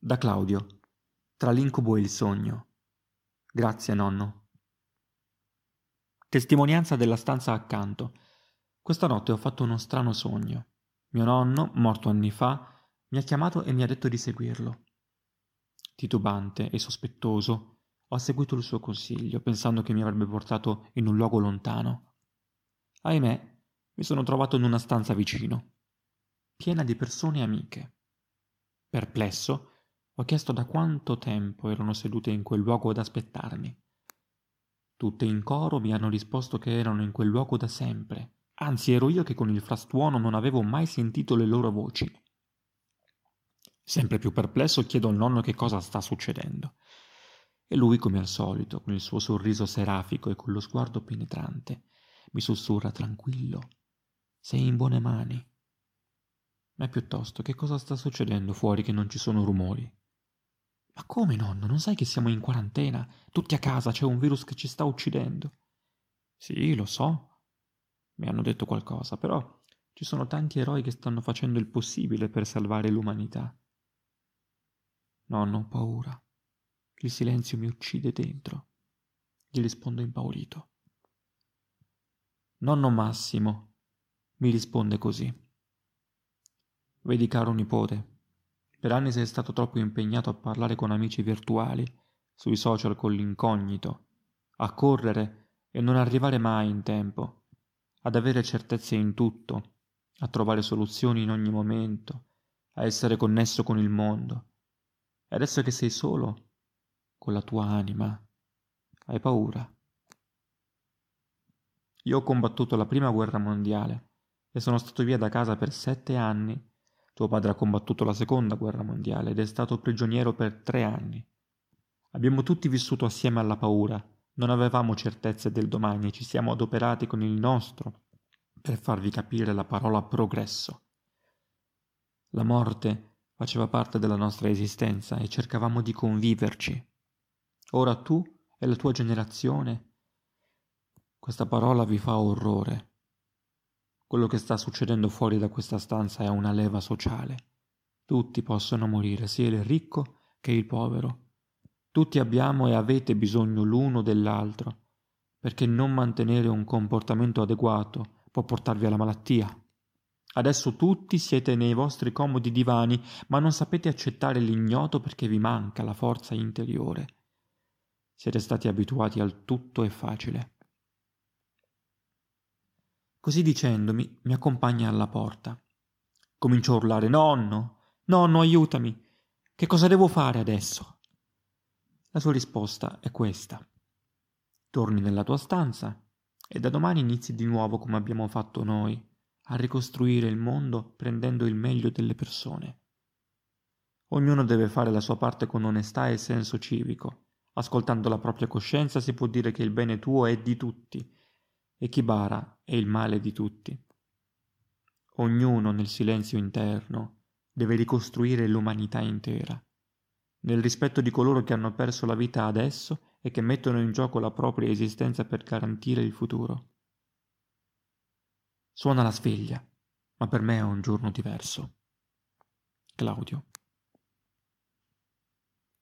Da Claudio. Tra l'incubo e il sogno. Grazie, nonno. Testimonianza della stanza accanto. Questa notte ho fatto uno strano sogno. Mio nonno, morto anni fa, mi ha chiamato e mi ha detto di seguirlo. Titubante e sospettoso, ho seguito il suo consiglio, pensando che mi avrebbe portato in un luogo lontano. Ahimè, mi sono trovato in una stanza vicino, piena di persone amiche. Perplesso, ho chiesto da quanto tempo erano sedute in quel luogo ad aspettarmi. Tutte in coro mi hanno risposto che erano in quel luogo da sempre, anzi ero io che con il frastuono non avevo mai sentito le loro voci. Sempre più perplesso chiedo al nonno che cosa sta succedendo. E lui, come al solito, con il suo sorriso serafico e con lo sguardo penetrante, mi sussurra tranquillo. Sei in buone mani. Ma piuttosto, che cosa sta succedendo fuori che non ci sono rumori? Ma come nonno? Non sai che siamo in quarantena? Tutti a casa, c'è un virus che ci sta uccidendo. Sì, lo so. Mi hanno detto qualcosa, però ci sono tanti eroi che stanno facendo il possibile per salvare l'umanità. Nonno, ho paura. Il silenzio mi uccide dentro. Gli rispondo impaurito. Nonno Massimo, mi risponde così. Vedi caro nipote, per anni sei stato troppo impegnato a parlare con amici virtuali, sui social con l'incognito, a correre e non arrivare mai in tempo, ad avere certezze in tutto, a trovare soluzioni in ogni momento, a essere connesso con il mondo. E adesso che sei solo, con la tua anima, hai paura. Io ho combattuto la prima guerra mondiale e sono stato via da casa per sette anni tuo padre ha combattuto la seconda guerra mondiale ed è stato prigioniero per tre anni. Abbiamo tutti vissuto assieme alla paura, non avevamo certezze del domani e ci siamo adoperati con il nostro per farvi capire la parola progresso. La morte faceva parte della nostra esistenza e cercavamo di conviverci. Ora tu e la tua generazione, questa parola vi fa orrore. Quello che sta succedendo fuori da questa stanza è una leva sociale. Tutti possono morire, sia il ricco che il povero. Tutti abbiamo e avete bisogno l'uno dell'altro, perché non mantenere un comportamento adeguato può portarvi alla malattia. Adesso tutti siete nei vostri comodi divani, ma non sapete accettare l'ignoto perché vi manca la forza interiore. Siete stati abituati al tutto e facile. Così dicendomi, mi accompagna alla porta. Comincio a urlare: Nonno, nonno, aiutami! Che cosa devo fare adesso? La sua risposta è questa. Torni nella tua stanza e da domani inizi di nuovo come abbiamo fatto noi, a ricostruire il mondo prendendo il meglio delle persone. Ognuno deve fare la sua parte con onestà e senso civico. Ascoltando la propria coscienza si può dire che il bene tuo è di tutti e chi bara è il male di tutti. Ognuno nel silenzio interno deve ricostruire l'umanità intera, nel rispetto di coloro che hanno perso la vita adesso e che mettono in gioco la propria esistenza per garantire il futuro. Suona la sveglia, ma per me è un giorno diverso. Claudio.